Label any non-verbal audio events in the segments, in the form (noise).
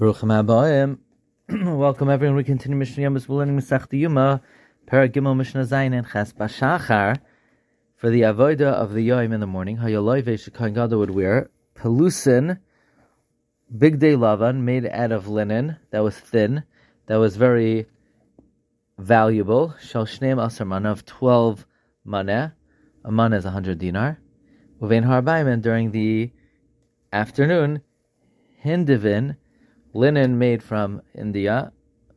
Baruch Haba (clears throat) Welcome everyone. We continue Mishnah Yom. We're learning Masech Yuma, Paragimel Mishnah Zayin and Ches Bashachar for the avoda of the Yom in the morning. Hayaloive Shekain Gadol would wear pelusin, big day lavan made out of linen that was thin, that was very valuable. Shal Shneim Asar of twelve maneh. A mana is a hundred dinar. Uvein Harbaim during the afternoon, Hindivin linen made from India,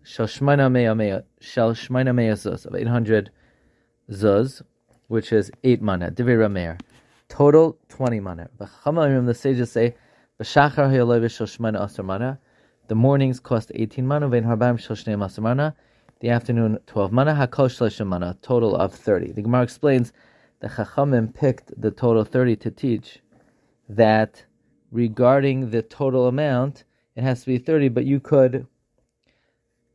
Shalshmaina Mea Zuz, of 800 Zuz, which is 8 mana, Divi Rameir. Total 20 mana. The sages say, B'shachar hayalev Shalshmaina Asar mana. The mornings cost 18 mana, Asar mana. The afternoon 12 mana, Hakol Shalshim mana, total of 30. The Gemara explains the Chachamim picked the total 30 to teach that regarding the total amount, it has to be 30, but you could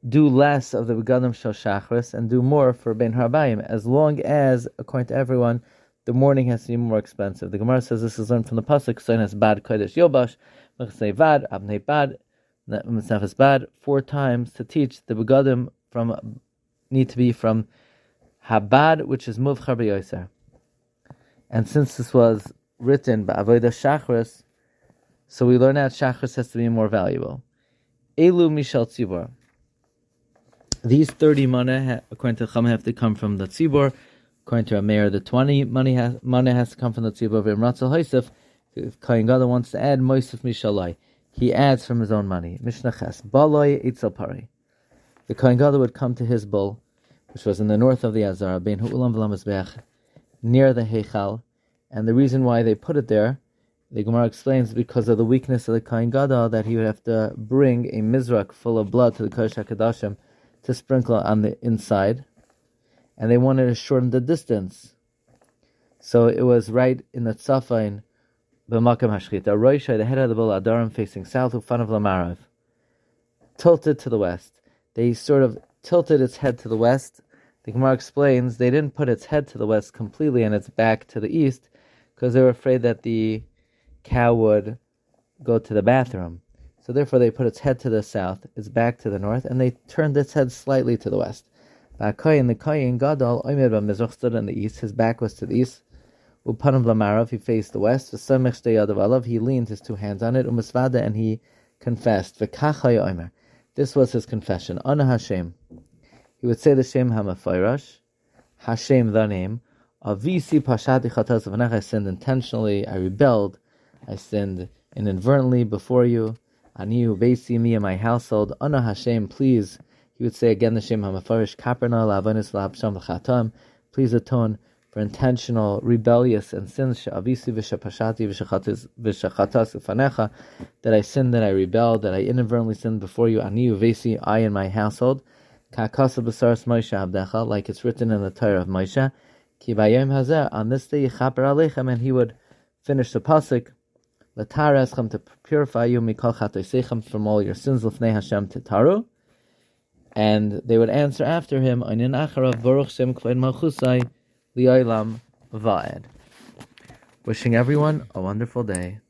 do less of the Begadim Shal Shachris and do more for Ben Harbayim, as long as, according to everyone, the morning has to be more expensive. The Gemara says this is learned from the Pasuk, Son has bad Kodesh Yobash, Mechsei Vad, Bad, Mesnefes Bad, four times to teach the Begadim from, need to be from Habad, which is Muvchar B'Yoser. And since this was written by Avodah Shachris, so we learn that Shachris has to be more valuable. Elu Mishal Tzibor. These 30 mana, according to Chama, have to come from the Tzibor. According to Rameir, the 20 money has, money has to come from the Tzibor. V'imratzal Haisef, if Kayin Gadol wants to add Moisef Mishalai, he adds from his own money. Mishnah Ches. Baloi Eitzel Pari. The Kayin Gadol would come to his bull, which was in the north of the Azara, Bein Hu'ulam near the Heichal. And the reason why they put it there the Gemara explains because of the weakness of the Kain Gadol that he would have to bring a mizrak full of blood to the Kodesh HaKadoshim to sprinkle on the inside, and they wanted to shorten the distance. So it was right in the Tzafain, B'makam Hashchita. Roisha, the head of the bull, Adarim facing south, Ufan of Lamarav, tilted to the west. They sort of tilted its head to the west. The Gemara explains they didn't put its head to the west completely and its back to the east because they were afraid that the cow would go to the bathroom. So therefore, they put its head to the south, its back to the north, and they turned its head slightly to the west. Ba'akoyin, the koyin gadol, oimed b'mizrach stood in the east. His back was to the east. Upanim b'marav, he faced the west. V'samech shteyadav alav, he leaned his two hands on it. Umasvada, and he confessed. V'kachay oimer. This was his confession. Ana Hashem. He would say the Shem Hamafayrash. Hashem, the name. Avisi pashati chatas I sinned intentionally. I rebelled. I sinned inadvertently before you. Aniu beisi me and my household. Ana Hashem, please. He would say again the Shem Hamafarish Kaperna Lavanis Labsham Chatam. Please atone for intentional, rebellious and sins Sha'avisi v'shapashati v'shachatas ufanecha that I sinned, that I rebelled, that I inadvertently sinned before you. Aniu vesi I and my household. Kakasa b'saras Moshe abdecha, like it's written in the Torah of Moshe. Ki hazeh, on this day yichaper aleichem, and he would finish the pasuk Latara to purify you mikol chatoisechem from all your sins l'fnei Hashem titaru. And they would answer after him, Ainin acharav baruch shem kved malchusai li'olam va'ed. Wishing everyone a wonderful day.